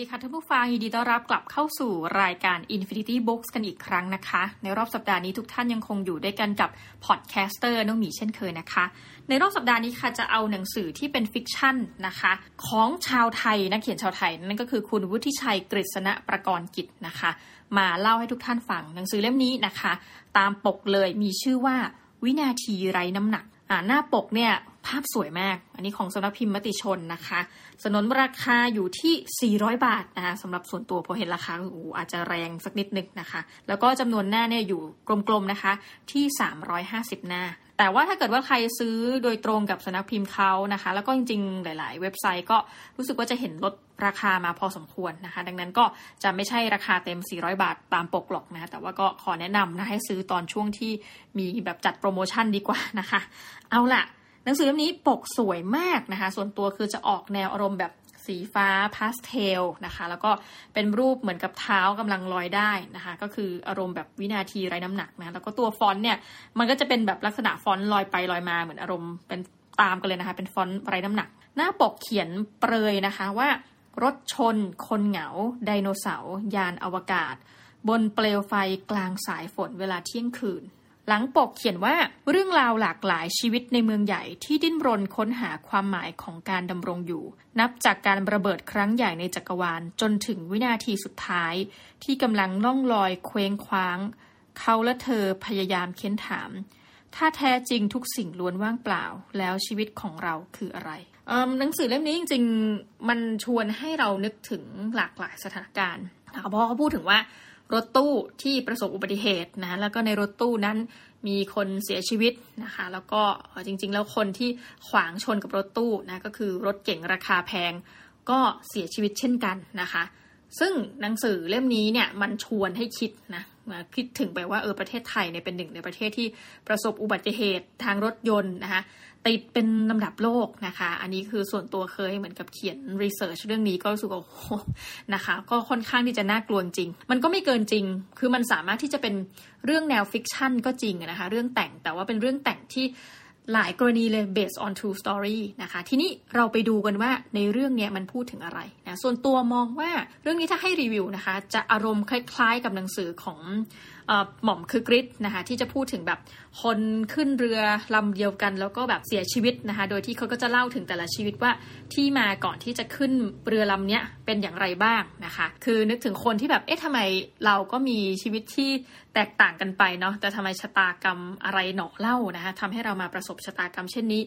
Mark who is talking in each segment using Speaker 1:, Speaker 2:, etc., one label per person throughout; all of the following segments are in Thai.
Speaker 1: ดีค่ะท่านผู้ฟังยินดีต้อนรับกลับเข้าสู่รายการ Infinity Books กันอีกครั้งนะคะ ในรอบสัปดาห์นี้ทุกท่านยังคงอยู่ด้วยกันกับ podcaster น้องหมีเช่นเคยนะคะ ในรอบสัปดาห์นี้ค่ะจะเอาหนังสือที่เป็น fiction นะคะ ของชาวไทยนักเขียนชาวไทย นั่นก็คือคุณวุฒิชัยกฤษณะประกรณ์กิจนะคะ มาเล่าให้ทุกท่านฟังหนังสือเล่มนี้นะคะ ตามปกเลยมีชื่อว่าวินาทีไร้น้ำหนักอ่าหน้าปกเนี่ย ภาพสวยมาก อันนี้ของสำนักพิมพ์มติชนนะคะ สนนราคาอยู่ที่ 400 บาทนะคะสำหรับส่วนตัวพอเห็นราคาโอ้อาจจะแรงสักนิดนึงนะคะ แล้วก็จำนวนหน้าเนี่ยอยู่กลมๆนะคะที่ 350 หน้าแต่ว่าถ้าเกิดว่าใครซื้อโดยตรงกับสนักพิมพ์เขานะคะ แล้วก็จริงๆ หลาย ๆ เว็บไซต์ก็รู้สึกว่าจะเห็นลดราคามาพอสมควรนะคะ ดังนั้นก็จะไม่ใช่ราคาเต็ม 400 บาทตามปกหรอกนะแต่ว่าก็ขอแนะนำนะให้ซื้อตอนช่วงที่มีแบบจัดโปรโมชั่นดีกว่านะคะ เอาล่ะ หนังสือเล่มนี้ปกสวยมากนะคะ ส่วนตัวคือจะออกแนวอารมณ์แบบสีฟ้าพาสเทลนะคะ แล้วก็เป็นรูปเหมือนกับเท้ากำลังลอยได้นะคะ ก็คืออารมณ์แบบวินาทีไร้น้ำหนักนะ แล้วก็ตัวฟอนต์เนี่ย มันก็จะเป็นแบบลักษณะฟอนต์ลอยไปลอยมาเหมือนอารมณ์เป็นตามกันเลยนะคะ เป็นฟอนต์ไร้น้ำหนัก หน้าปกเขียนเปรยนะคะว่ารถชน คนเหงา ไดโนเสาร์ยานอวกาศ บนเปลวไฟกลางสายฝนเวลาเที่ยงคืน หลังปกเขียนว่าเรื่องราวหลากหลายชีวิตในเมืองใหญ่ที่ดิ้นรนค้นหาความหมายของการดำรงอยู่ นับจากการระเบิดครั้งใหญ่ในจักรวาลจนถึงวินาทีสุดท้าย ที่กำลังล่องลอยเคว้งคว้าง เขาและเธอพยายามเค้นถาม ถ้าแท้จริงทุกสิ่งล้วนว่างเปล่า แล้วชีวิตของเราคืออะไรหนังสือเล่มนี้จริง ๆ มันชวนให้เรานึกถึงหลากหลายสถานการณ์เพราะเขาพูดถึงว่า รถตู้ที่ประสบอุบัติเหตุนะแล้วก็ในรถตู้นั้นมีคนเสียชีวิตนะคะแล้วก็จริงๆ แล้วคนที่ขวางชนกับรถตู้นะก็คือรถเก๋งราคาแพงก็เสียชีวิตเช่นกันนะคะ ซึ่งหนังสือเล่มนี้เนี่ยมันชวนให้คิดนะคิดถึงไปว่าเออประเทศไทยเนี่ยเป็นหนึ่งในประเทศที่ประสบอุบัติเหตุทางรถยนต์นะคะ ติดเป็นลำดับโลกนะคะ อันนี้คือส่วนตัวเคยเหมือนกับเขียนรีเสิร์ชเรื่องนี้ก็รู้สึกว่าโอ้โหนะคะ ก็ค่อนข้างที่จะน่ากลัวจริง มันก็ไม่เกินจริง คือมันสามารถที่จะเป็นเรื่องแนว fiction ก็จริงนะคะ เรื่องแต่งแต่ว่าเป็นเรื่องแต่งที่หลายกรณีเลย based on true story นะคะ ทีนี้เราไปดูกันว่าในเรื่องนี้มันพูดถึงอะไร นะส่วนตัวมองว่าเรื่องนี้ถ้าให้รีวิวนะคะ จะอารมณ์คล้าย ๆ กับหนังสือของหม่อมคึกฤทธิ์นะคะที่จะพูดถึงแบบคนขึ้นเรือลำเดียวกัน แล้วก็แบบเสียชีวิตนะคะโดยที่เขาก็จะเล่าถึงแต่ละชีวิตว่าที่มาก่อนที่จะขึ้นเรือลำเนี้ยเป็นอย่างไรบ้างนะคะ คือนึกถึงคนที่แบบเอ๊ะทำไมเราก็มีชีวิตที่แตกต่างกันไปเนาะแต่ทำไมชะตากรรมอะไรหนอเล่านะคะทำให้เรามาประสบชะตากรรมเช่นนี้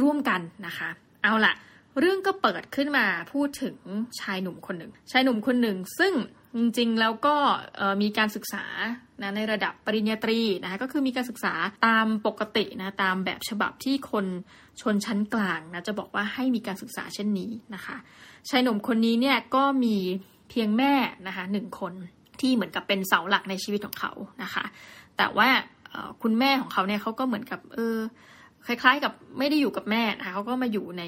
Speaker 1: ร่วมกันนะคะ เอาล่ะ เรื่องก็เปิดขึ้นมาพูดถึงชายหนุ่มคนหนึ่ง ชายหนุ่มคนหนึ่ง ซึ่งจริงๆ แล้วก็มีการศึกษานะในระดับปริญญาตรีนะคะก็คือมีการศึกษาตามปกตินะตามแบบฉบับที่คนชนชั้นกลางนะจะบอกว่าให้มีการศึกษาเช่นนี้นะคะชายหนุ่มคนนี้เนี่ยก็มีเพียงแม่นะคะหนึ่งคนที่เหมือนกับเป็นเสาหลักในชีวิตของเขานะคะ แต่ว่าคุณแม่ของเขาเนี่ยเขาก็เหมือนกับเออ คล้าย ๆ กับไม่ได้อยู่กับแม่นะคะเขาก็มาอยู่ใน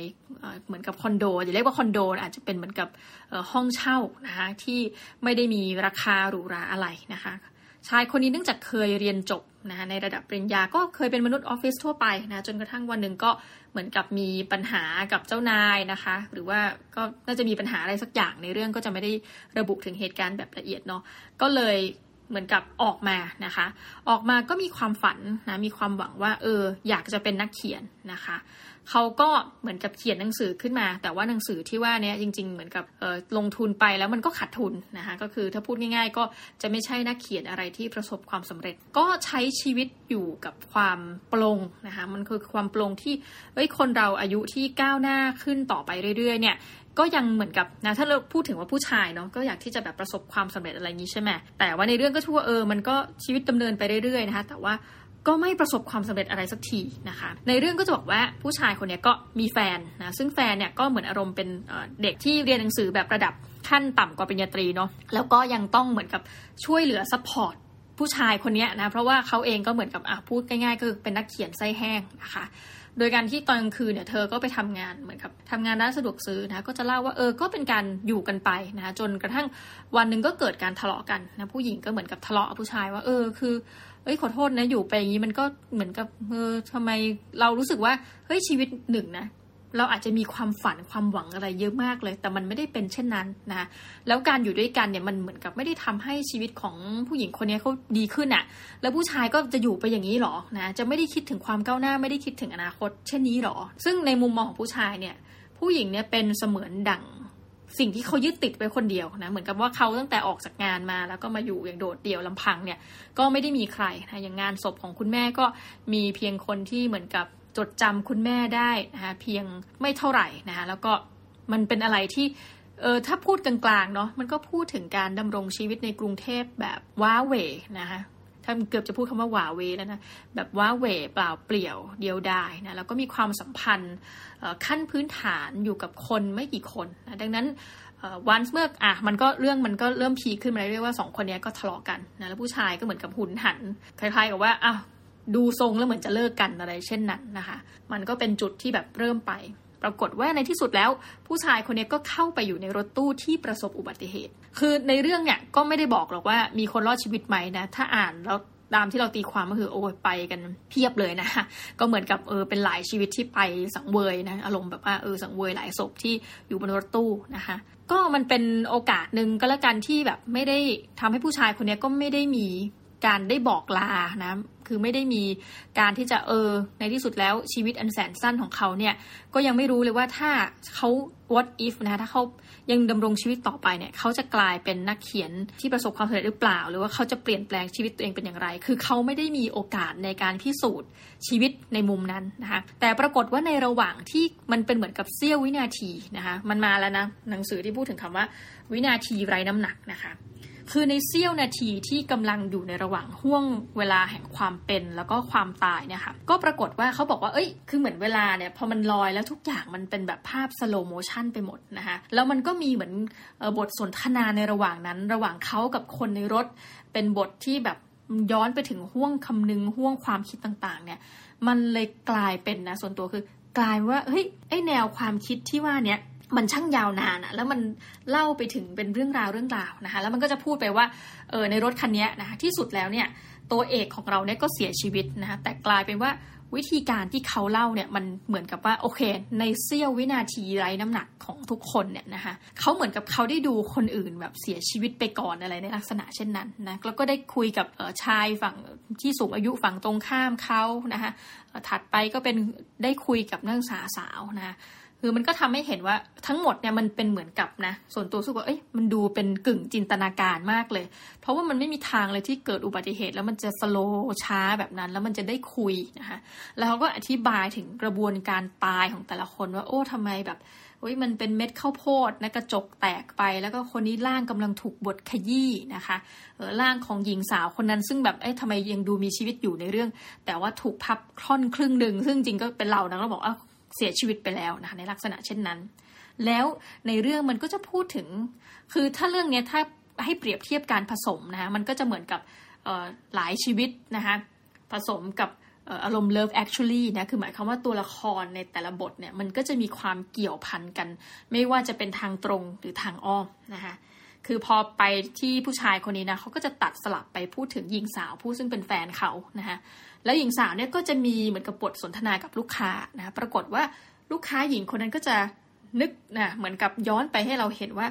Speaker 1: เหมือนกับคอนโดอย่าเรียกว่าคอนโดอาจจะเป็นเหมือนกับห้องเช่านะคะที่ไม่ได้มีราคาหรูหราอะไรนะคะชายคนนี้เนื่องจากเคยเรียนจบนะคะในระดับปริญญาก็เคยเป็นมนุษย์ออฟฟิศทั่วไปนะจนกระทั่งวันหนึ่งก็เหมือนกับมีปัญหากับเจ้านายนะคะ หรือว่าก็น่าจะมีปัญหาอะไรสักอย่างในเรื่องก็จะไม่ได้ระบุถึงเหตุการณ์แบบละเอียดเนาะก็เลย เหมือนกับออกมานะคะ ออกมาก็มีความฝันนะมีความหวังว่าเอออยากจะเป็นนักเขียนนะคะเขาก็เหมือนกับเขียนหนังสือขึ้นมา แต่ว่าหนังสือที่ว่านี้จริง ๆ เหมือนกับลงทุนไปแล้วมันก็ขาดทุนนะคะก็คือถ้าพูดง่าย ๆ ก็จะไม่ใช่นักเขียนอะไรที่ประสบความสำเร็จ ก็ใช้ชีวิตอยู่กับความปลงนะคะมันคือความปลงที่เฮ้ยคนเราอายุที่ก้าวหน้าขึ้นต่อไปเรื่อยๆเนี่ย ก็ยังเหมือนกับนะถ้าเราพูดถึงว่าผู้ชายเนาะก็อยากที่จะแบบประสบความสำเร็จอะไรอย่างนี้ใช่ไหมแต่ว่าในเรื่องก็ทั่วเออมันก็ชีวิตดำเนินไปเรื่อยๆนะคะ แต่ว่าก็ไม่ประสบความสำเร็จอะไรสักทีนะคะ ในเรื่องก็จะบอกว่าผู้ชายคนนี้ก็มีแฟนนะซึ่งแฟนเนี่ยก็เหมือนอารมณ์เป็นเด็กที่เรียนหนังสือแบบระดับขั้นต่ำกว่าปริญญาตรีเนาะแล้วก็ยังต้องเหมือนกับช่วยเหลือ support ผู้ชายคนนี้นะเพราะว่าเขาเองก็เหมือนกับอะพูดง่ายๆก็คือเป็นนักเขียนไส้แห้งนะคะ โดยการที่ตอนกลางคืนเนี่ยเธอก็ไปทำงานเหมือนกับทำงานร้านสะดวกซื้อนะก็จะเล่าว่าเออก็เป็นการอยู่กันไปนะจนกระทั่งวันหนึ่งก็เกิดการทะเลาะกันนะผู้หญิงก็เหมือนกับทะเลาะผู้ชายว่า เออคือเอ้ยขอโทษนะอยู่ไปอย่างนี้มันก็เหมือนกับเออทำไมเรารู้สึกว่าเฮ้ยชีวิตหนึ่งนะ เราอาจจะมีความฝันความหวังอะไรเยอะมากเลย แต่มันไม่ได้เป็นเช่นนั้นนะแล้วการอยู่ด้วยกันเนี่ยมันเหมือนกับไม่ได้ทำให้ชีวิตของผู้หญิงคนนี้เขาดีขึ้นอะ่ะ แล้วผู้ชายก็จะอยู่ไปอย่างนี้หรอนะจะไม่ได้คิดถึงความก้าวหน้าไม่ได้คิดถึงอนาคต เช่นนี้หรอ ซึ่งในมุมมองของผู้ชายเนี่ย ผู้หญิงเนี่ยเป็นเสมือนดั่งสิ่งที่เขายึดติดไว้คนเดียวนะเหมือนกับว่าเขาตั้งแต่ออกจากงานมาแล้วก็มาอยู่อย่างโดดเดี่ยวลำพังเนี่ยก็ไม่ได้มีใครนะอย่างงานศพของคุณแม่ก็มีเพียงคนที่เหมือนกับ จดจำคุณแม่ได้นะคะเพียงไม่เท่าไหร่นะคะแล้วก็มันเป็นอะไรที่เออถ้าพูดกลางๆเนาะมันก็พูดถึงการดำรงชีวิตในกรุงเทพแบบว้าเหวนะคะถ้าเกือบจะพูดคำว่าหวาเวแล้วนะแบบว้าเหวเปล่าเปลี่ยวเดียวดายนะแล้วก็มีความสัมพันธ์ขั้นพื้นฐานอยู่กับคนไม่กี่คนนะดังนั้นวันเมื่ออะมันก็เรื่องมันก็เริ่มพีขึ้นมาเรื่อยๆว่าสองคนนี้ก็ทะเลาะกันนะแล้วผู้ชายก็เหมือนกับหุนหันคล้ายๆกับว่าอ้าว ดูทรงแล้วเหมือนจะเลิกกันอะไรเช่นนั้นนะคะ มันก็เป็นจุดที่แบบเริ่มไป ปรากฏว่าในที่สุดแล้ว ผู้ชายคนนี้ก็เข้าไปอยู่ในรถตู้ที่ประสบอุบัติเหตุ คือในเรื่องเนี่ยก็ไม่ได้บอกหรอกว่ามีคนรอดชีวิตไหมนะ ถ้าอ่านแล้วตามที่เราตีความก็คือโอ้ไปกันเพียบเลยนะ ก็เหมือนกับเออเป็นหลายชีวิตที่ไปสังเวยนะอารมณ์แบบว่าเออสังเวยหลายศพที่อยู่บนรถตู้นะคะ ก็มันเป็นโอกาสหนึ่งก็แล้วกันที่แบบไม่ได้ทำให้ผู้ชายคนนี้ก็ไม่ได้มี การได้บอกลานะคือไม่ได้มีการที่จะเออ ในที่สุดแล้วชีวิตอันแสนสั้นของเขาเนี่ย ก็ยังไม่รู้เลยว่าถ้าเขา what if นะถ้าเขายังดำรงชีวิตต่อไปเนี่ย เขาจะกลายเป็นนักเขียนที่ประสบความสำเร็จหรือเปล่า หรือว่าเขาจะเปลี่ยนแปลงชีวิตตัวเองเป็นอย่างไร คือเขาไม่ได้มีโอกาสในการพิสูจน์ชีวิตในมุมนั้นนะคะแต่ปรากฏว่าในระหว่างที่มันเป็นเหมือนกับเสี้ยววินาทีนะคะมันมาแล้วนะหนังสือที่พูดถึงคำว่าวินาทีไร้น้ำหนักนะคะ คือในเสี้ยวนาทีที่กำลังอยู่ในระหว่างห้วงเวลาแห่งความเป็นแล้วก็ความตายเนี่ยค่ะก็ปรากฏว่าเขาบอกว่าเอ้ยคือเหมือนเวลาเนี่ยพอมันลอยแล้วทุกอย่างมันเป็นแบบภาพ slow motion ไปหมดนะคะแล้วมันก็มีเหมือนบทสนทนาในระหว่างนั้น ระหว่างเขากับคนในรถ เป็นบทที่แบบย้อนไปถึงห่วงคำนึงห่วงความคิดต่างๆ เนี่ย มันเลยกลายเป็นนะส่วนตัวคือกลายว่าเฮ้ยไอแนวความคิดที่ว่าเนี้ย มันช่างยาวนานอะแล้วมันเล่าไปถึงเป็นเรื่องราวเรื่องราวนะคะ แล้วมันก็จะพูดไปว่าเออในรถคันนี้นะคะที่สุดแล้วเนี่ยตัวเอกของเราเนี่ยก็เสียชีวิตนะคะแต่กลายเป็นว่าวิธีการที่เขาเล่าเนี่ยมันเหมือนกับว่าโอเค ในเสี้ยววินาทีไร้น้ำหนักของทุกคนเนี่ยนะคะเขาเหมือนกับเขาได้ดูคนอื่นแบบเสียชีวิตไปก่อนอะไรในลักษณะเช่นนั้นนะแล้วก็ได้คุยกับชายฝั่งที่สูงอายุฝั่งตรงข้ามเขานะคะถัดไปก็เป็นได้คุยกับนักศึกษาสาวนะคืือมันก็ทำให้เห็นว่าทั้งหมดเนี่ยมันเป็นเหมือนกับนะ ส่วนตัวสุกว่าเอ้ยมันดูเป็นกึ่งจินตนาการมากเลย เพราะว่ามันไม่มีทางเลยที่เกิดอุบัติเหตุ แล้วมันจะสโลช้าแบบนั้น แล้วมันจะได้คุยนะคะแล้วเขาก็อธิบายถึงกระบวนการตายของแต่ละคนว่า โอ้ทำไมแบบโอ้ยมันเป็นเม็ดข้าวโพดนะกระจกแตกไป แล้วก็คนนี้ร่างกำลังถูกบดขยี้นะคะเออร่างของหญิงสาวคนนั้นซึ่งแบบเอ้ยทำไมยังดูมีชีวิตอยู่ในเรื่อง แต่ว่าถูกพับค่อนครึ่งหนึ่งซึ่งจริงก็เป็นเรานะเราบอกว่า เสียชีวิตไปแล้วนะคะในลักษณะเช่นนั้น แล้วในเรื่องมันก็จะพูดถึง คือถ้าเรื่องนี้ถ้าให้เปรียบเทียบการผสมนะคะมันก็จะเหมือนกับหลายชีวิตนะคะผสมกับอารมณ์ love actually นะคือหมายความว่าตัวละครในแต่ละบทเนี่ยมันก็จะมีความเกี่ยวพันกัน ไม่ว่าจะเป็นทางตรงหรือทางอ้อมนะคะ คือพอไปที่ผู้ชายคนนี้นะเขาก็จะตัดสลับไปพูดถึงหญิงสาวผู้ซึ่งเป็นแฟนเขานะคะแล้วหญิงสาวเนี่ยก็จะมีเหมือนกับบทสนทนากับลูกค้านะปรากฏว่าลูกค้าหญิงคนนั้นก็จะนึกนะเหมือนกับย้อนไปให้เราเห็นว่า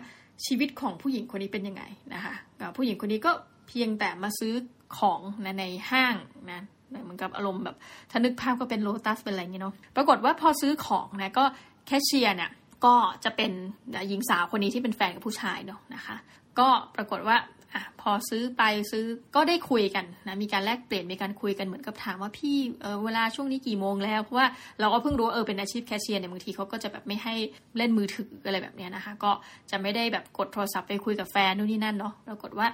Speaker 1: ชีวิตของผู้หญิงคนนี้เป็นยังไงนะคะผู้หญิงคนนี้ก็เพียงแต่มาซื้อของนะในห้างนะเหมือนกับอารมณ์แบบถ้านึกภาพก็เป็นโลตัสเป็นอะไรเงี้ยเนาะปรากฏว่าพอซื้อของนะก็แคชเชียร์เนี่ย ก็จะเป็นหญิงสาวคนนี้ที่เป็นแฟนกับผู้ชายเนาะนะคะ ก็ปรากฏว่าอะพอซื้อไปซื้อก็ได้คุยกันนะมีการแลกเปลี่ยนมีการคุยกันเหมือนกับถามว่าพี่เออเวลาช่วงนี้กี่โมงแล้วเพราะว่าเราก็เพิ่งรู้เออเป็นอาชีพแคชเชียร์เนี่ยบางทีเขาก็จะแบบไม่ให้เล่นมือถืออะไรแบบนี้นะคะ ก็จะไม่ได้แบบกดโทรศัพท์ไปคุยกับแฟนนู่นนี่นั่นเนาะปรากฏว่า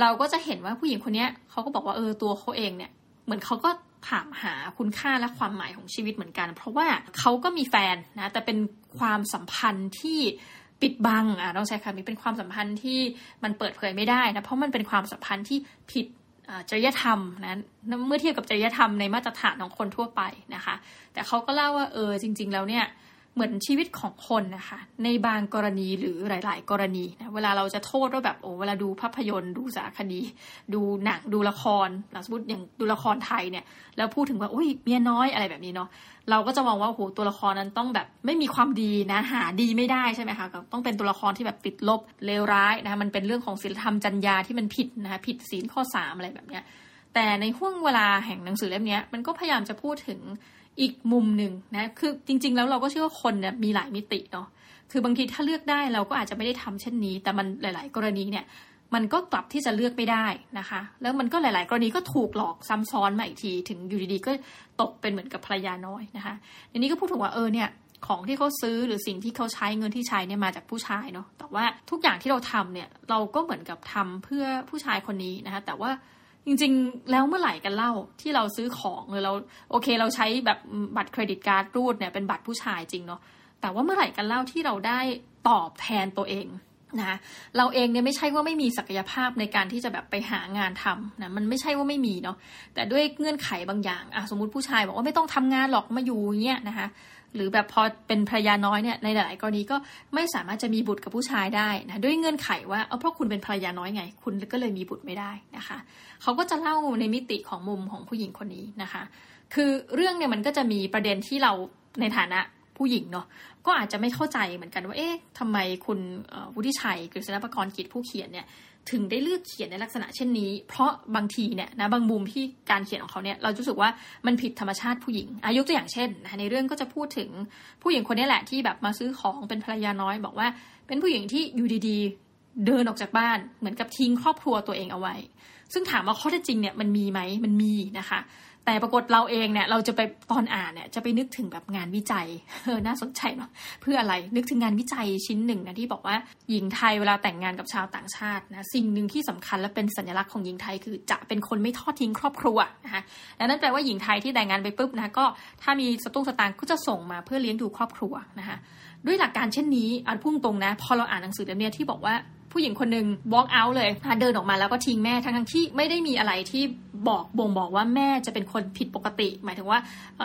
Speaker 1: เราก็จะเห็นว่าผู้หญิงคนนี้เขาก็บอกว่าเออตัวเขาเองเนี่ยเหมือนเขาก็ ถามหาคุณค่าและความหมายของชีวิตเหมือนกัน เพราะว่าเขาก็มีแฟนนะแต่เป็นความสัมพันธ์ที่ปิดบังอะต้องใช้คำนี้เป็นความสัมพันธ์ที่มันเปิดเผยไม่ได้นะเพราะมันเป็นความสัมพันธ์ที่ผิดจริยธรรมนะเมื่อเทียบกับจริยธรรมในมาตรฐานของคนทั่วไปนะคะ แต่เขาก็เล่าว่าเออจริง ๆ แล้วเนี่ย เหมือนชีวิตของคนนะคะ ในบางกรณีหรือหลาย ๆ กรณีนะเวลาเราจะโทษว่าแบบโอ้เวลาดูภาพยนตร์ดูสารคดี ดูหนังดูละครสมมติอย่างดูละครไทยเนี่ยแล้วพูดถึงว่าอุ้ยเมียน้อยอะไรแบบนี้เนาะเราก็จะมองว่าโอ้โหตัวละครนั้นต้องแบบไม่มีความดีนะหาดีไม่ได้ใช่ไหมคะต้องเป็นตัวละครที่แบบติดลบเลวร้ายนะคะมันเป็นเรื่องของศีลธรรมจรรยาที่มันผิดนะคะผิดศีลข้อสามอะไรแบบเนี้ยแต่ในห่วงเวลาแห่งหนังสือเล่มนี้มันก็พยายามจะพูดถึง อีกมุมหนึ่งนะคือจริง ๆ แล้วเราก็เชื่อว่าคนเนี่ยมีหลายมิติเนาะคือบางทีถ้าเลือกได้เราก็อาจจะไม่ได้ทำเช่นนี้ แต่มันหลาย ๆ กรณีเนี่ยมันก็กลับที่จะเลือกไม่ได้นะคะ แล้วมันก็หลาย ๆ กรณีก็ถูกหลอกซ้ำซ้อนมาอีกที ถึงอยู่ดีๆก็ตกเป็นเหมือนกับภรรยาน้อยนะคะอันนี้ก็พูดถึงว่าเออเนี่ยของที่เขาซื้อหรือสิ่งที่เขาใช้เงินที่ใช้เนี่ยมาจากผู้ชายเนาะแต่ว่าทุกอย่างที่เราทำเนี่ยเราก็เหมือนกับทำเพื่อผู้ชายคนนี้นะคะแต่ว่า จริงๆ แล้วเมื่อไหร่กันเล่าที่เราซื้อของหรือเราโอเค เราใช้แบบบัตรเครดิตการ์ดรูดเนี่ยเป็นบัตรผู้ชายจริงเนาะแต่ว่าเมื่อไหร่กันเล่าที่เราได้ตอบแทนตัวเองนะเราเองเนี่ยไม่ใช่ว่าไม่มีศักยภาพในการที่จะแบบไปหางานทำนะมันไม่ใช่ว่าไม่มีเนาะแต่ด้วยเงื่อนไขบางอย่างอะสมมติผู้ชายบอกว่าไม่ต้องทำงานหรอกมาอยู่เงี้ยนะคะ หรือแบบพอเป็นภรรยาน้อยเนี่ยในหลายกรณีก็ไม่สามารถจะมีบุตรกับผู้ชายได้นะด้วยเงื่อนไขว่าเอาเพราะคุณเป็นภรรยาน้อยไง คุณก็เลยมีบุตรไม่ได้นะคะเขาก็จะเล่าในมิติของมุมของผู้หญิงคนนี้นะคะ คือเรื่องเนี่ยมันก็จะมีประเด็นที่เราในฐานะผู้หญิงเนาะก็อาจจะไม่เข้าใจเหมือนกันว่าเอ๊ะทำไมคุณวุฒิชัยกฤษณปกรณ์กิจผู้เขียนเนี่ย ถึงได้เลือกเขียนในลักษณะเช่นนี้ เพราะบางทีเนี่ยนะบางมุมที่การเขียนของเขาเนี่ยเราจะรู้สึกว่ามันผิดธรรมชาติผู้หญิงอายุตัวอย่างเช่นนะในเรื่องก็จะพูดถึงผู้หญิงคนนี้แหละที่แบบมาซื้อของเป็นภรรยาน้อย บอกว่า เป็นผู้หญิงที่อยู่ดีๆ เดินออกจากบ้านเหมือนกับทิ้งครอบครัวตัวเองเอาไว้ ซึ่งถามว่าข้อเท็จจริงเนี่ยมันมีไหมมันมีนะคะ แต่ปรากฏเราเองเนี่ยเราจะไปตอนอ่านเนี่ยจะไปนึกถึงแบบงานวิจัยเออน่าสนใจเนาะเพื่ออะไรนึกถึงงานวิจัยชิ้นหนึ่งนะที่บอกว่าหญิงไทยเวลาแต่งงานกับชาวต่างชาตินะสิ่งหนึ่งที่สำคัญและเป็นสัญลักษณ์ของหญิงไทยคือจะเป็นคนไม่ทอดทิ้งครอบครัวนะคะและนั่นแปลว่าหญิงไทยที่แต่งงานไปปุ๊บนะก็ถ้ามีสตุ้งสตางค์ก็จะส่งมาเพื่อเลี้ยงดูครอบครัวนะคะด้วยหลักการเช่นนี้อันพุ่งตรงนะ พอเราอ่านหนังสือเล่มนี้ที่บอกว่า ผู้หญิงคนหนึ่ง walk out เลยเดินออกมาแล้วก็ทิ้งแม่ทั้งที่ไม่ได้มีอะไรที่บอกบ่งบอกว่าแม่จะเป็นคนผิดปกติ หมายถึงว่า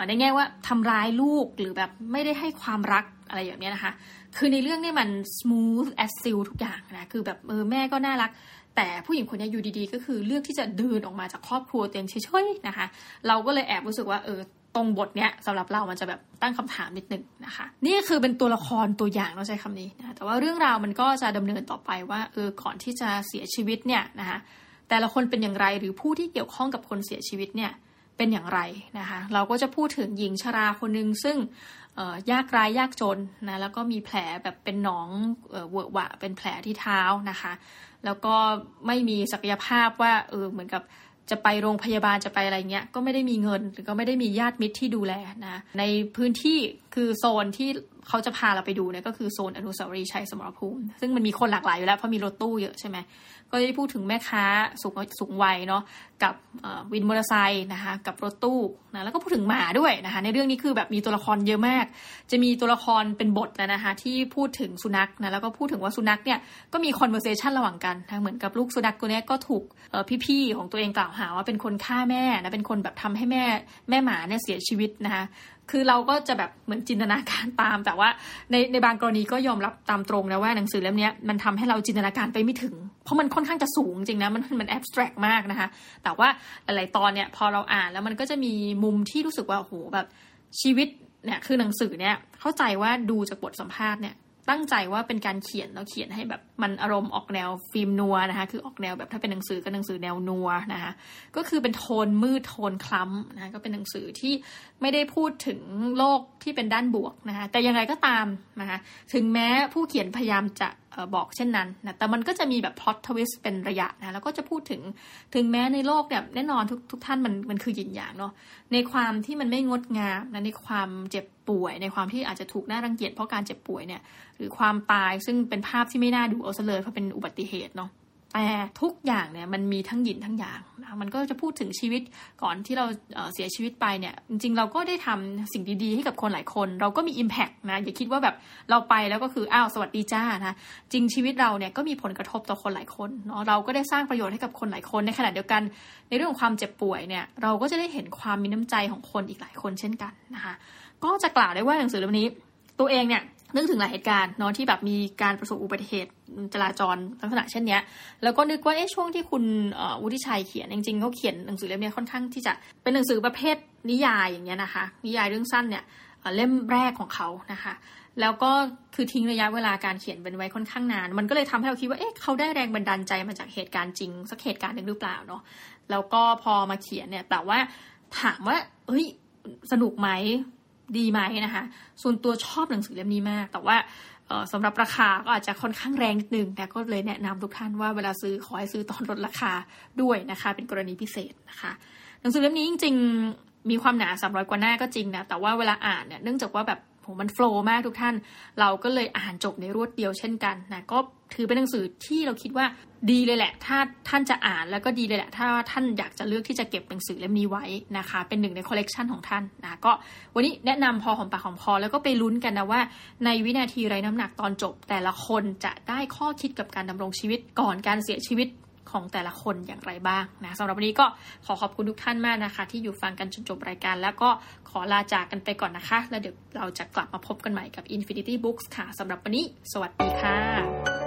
Speaker 1: ในแง่ว่าทำร้ายลูกหรือแบบไม่ได้ให้ความรักอะไรอย่างเนี้ยนะคะ คือในเรื่องนี้มัน smooth as silk ทุกอย่างนะ คือแบบเออแม่ก็น่ารัก แต่ผู้หญิงคนนี้อยู่ดีๆ ก็คือเลือกที่จะเดินออกมาจากครอบครัวเต็มเฉยๆนะคะ เราก็เลยแอบรู้สึกว่าเออ ตรงบทเนี้ยสำหรับเรามันจะแบบตั้งคำถามนิดนึงนะคะ นี่คือเป็นตัวละครตัวอย่างเราใช้คำนี้นะแต่ว่าเรื่องราวมันก็จะดำเนินต่อไปว่าเออก่อนที่จะเสียชีวิตเนี่ยนะคะแต่ละคนเป็นอย่างไรหรือผู้ที่เกี่ยวข้องกับคนเสียชีวิตเนี่ยเป็นอย่างไรนะคะ เราก็จะพูดถึงหญิงชราคนหนึ่งซึ่งยากรายยากจนนะแล้วก็มีแผลแบบเป็นหนองเวอะหวะเป็นแผลที่เท้านะคะ แล้วก็ไม่มีศักยภาพว่าเออเหมือนกับ จะไปโรงพยาบาลจะไปอะไรเงี้ยก็ไม่ได้มีเงินหรือก็ไม่ได้มีญาติมิตรที่ดูแลนะในพื้นที่คือโซนที่เขาจะพาเราไปดูเนี่ยก็คือโซนอนุสาวรีย์ชัยสมรภูมิ ซึ่งมันมีคนหลากหลายอยู่แล้วเพราะมีรถตู้เยอะใช่ไหมก็ได้พูดถึงแม่ค้าสูงสูงวัยเนาะกับวินมอเตอร์ไซค์นะคะกับรถตู้นะแล้วก็พูดถึงหมาด้วยนะคะในเรื่องนี้คือแบบมีตัวละครเยอะมาก จะมีตัวละครเป็นบทนะคะที่พูดถึงสุนัขนะแล้วก็พูดถึงว่าสุนัขเนี่ยก็มี conversation ระหว่างกันนะเหมือนกับลูกสุนัขตัวนี้ก็ถูกพี่ๆของตัวเองกล่าวหาว่าเป็นคนฆ่าแม่นะเป็นคนแบบทำให้แม่แม่หมาเนี่ยเสียชีวิตนะคะ คือเราก็จะแบบเหมือนจินตนาการตาม แต่ว่าในในบางกรณีก็ยอมรับตามตรงนะว่าหนังสือเล่มนี้มันทำให้เราจินตนาการไปไม่ถึง เพราะมันค่อนข้างจะสูงจริงนะมันมัน abstract มากนะคะ แต่ว่าหลายๆตอนเนี่ยพอเราอ่านแล้วมันก็จะมีมุมที่รู้สึกว่าโอ้โหแบบชีวิตเนี่ยคือหนังสือเนี่ยเข้าใจว่าดูจากบทสัมภาษณ์เนี่ย ตั้งใจว่าเป็นการเขียนแล้วเขียนให้แบบมันอารมณ์ออกแนว film noir นะคะ คือออกแนวแบบถ้าเป็นหนังสือก็หนังสือแนว noir นะคะ ก็คือเป็นโทนมืดโทนคล้ำนะคะก็เป็นหนังสือที่ไม่ได้พูดถึงโลกที่เป็นด้านบวกนะคะ แต่ยังไงก็ตามนะคะ ถึงแม้ผู้เขียนพยายามจะบอกเช่นนั้นนะแต่มันก็จะมีแบบ plot twist เป็นระยะนะแล้วก็จะพูดถึงถึงแม้ในโลกเนี่ยแน่นอนทุกทุกท่านมันมันคือหยินหยางเนาะในความที่มันไม่งดงามนะในความเจ็บป่วย ในความที่อาจจะถูกน่ารังเกียจเพราะการเจ็บป่วยเนี่ยหรือความตายซึ่งเป็นภาพที่ไม่น่าดูเอาซะเลยเพราะเป็นอุบัติเหตุเนาะ แต่ทุกอย่างเนี่ยมันมีทั้งหยินทั้งหยางนะมันก็จะพูดถึงชีวิตก่อนที่เราเสียชีวิตไปเนี่ย จริง ๆ เราก็ได้ทำสิ่งดีๆ ให้กับคนหลายคน เราก็มี Impact นะ อย่าคิดว่าแบบเราไปแล้วก็คืออ้าวสวัสดีจ้านะจริงชีวิตเราเนี่ยก็มีผลกระทบต่อคนหลายคนเนาะเราก็ได้สร้างประโยชน์ให้กับคนหลายคนในขณะเดียวกัน ในเรื่องของความเจ็บป่วยเนี่ย เราก็จะได้เห็นความมีน้ำใจของคนอีกหลายคนเช่นกันนะคะก็จะกล่าวได้ว่าหนังสือเล่มนี้ ตัวเองเนี่ย นึกถึงหลายเหตุการณ์เนาะที่แบบมีการประสบอุบัติเหตุจราจรลักษณะเช่นเนี้ย แล้วก็นึกว่าเอ๊ะช่วงที่คุณวุฒิชัยเขียนจริงๆเขาเขียนหนังสือเล่มนี้ค่อนข้างที่จะเป็นหนังสือประเภทนิยายอย่างเงี้ยนะคะ นิยายเรื่องสั้นเนี่ยเล่มแรกของเขานะคะ แล้วก็คือทิ้งระยะเวลาการเขียนเป็นไว้ค่อนข้างนาน มันก็เลยทำให้เราคิดว่าเอ๊ะเขาได้แรงบันดาลใจมาจากเหตุการณ์จริง สักเหตุการณ์หนึ่งหรือเปล่าเนาะแล้วก็พอมาเขียนเนี่ยแต่ว่าถามว่าเฮ้ยสนุกไหม ดีไหมนะคะ ส่วนตัวชอบหนังสือเล่มนี้มาก แต่ว่าสำหรับราคาก็อาจจะค่อนข้างแรงนิดนึงแต่ก็เลยแนะนำทุกท่านว่าเวลาซื้อขอให้ซื้อตอนลดราคาด้วยนะคะ เป็นกรณีพิเศษนะคะ หนังสือเล่มนี้จริง ๆ มีความหนา300กว่าหน้าก็จริงนะแต่ว่าเวลาอ่านเนี่ยเนื่องจากว่าแบบ มันโฟล์มากทุกท่าน เราก็เลยอ่านจบในรวดเดียวเช่นกันนะก็ถือเป็นหนังสือที่เราคิดว่าดีเลยแหละ ถ้าท่านจะอ่านแล้วก็ดีเลยแหละ ถ้าท่านอยากจะเลือกที่จะเก็บหนังสือเล่มนี้ไว้นะคะ เป็นหนึ่งในคอลเลกชันของท่านนะก็วันนี้แนะนำพอหอมปากหอมคอแล้วก็ไปลุ้นกันนะว่า ในวินาทีไร้น้ำหนักตอนจบ แต่ละคนจะได้ข้อคิดกับการดำรงชีวิตก่อนการเสียชีวิต ของแต่ละคนอย่างไรบ้างนะสำหรับวันนี้ก็ขอขอบคุณทุกท่านมากนะคะ ที่อยู่ฟังกันจนจบรายการ แล้วก็ขอลาจากกันไปก่อนนะคะ แล้วเดี๋ยวเราจะกลับมาพบกันใหม่กับ Infinity Books ค่ะสำหรับวันนี้ สวัสดีค่ะ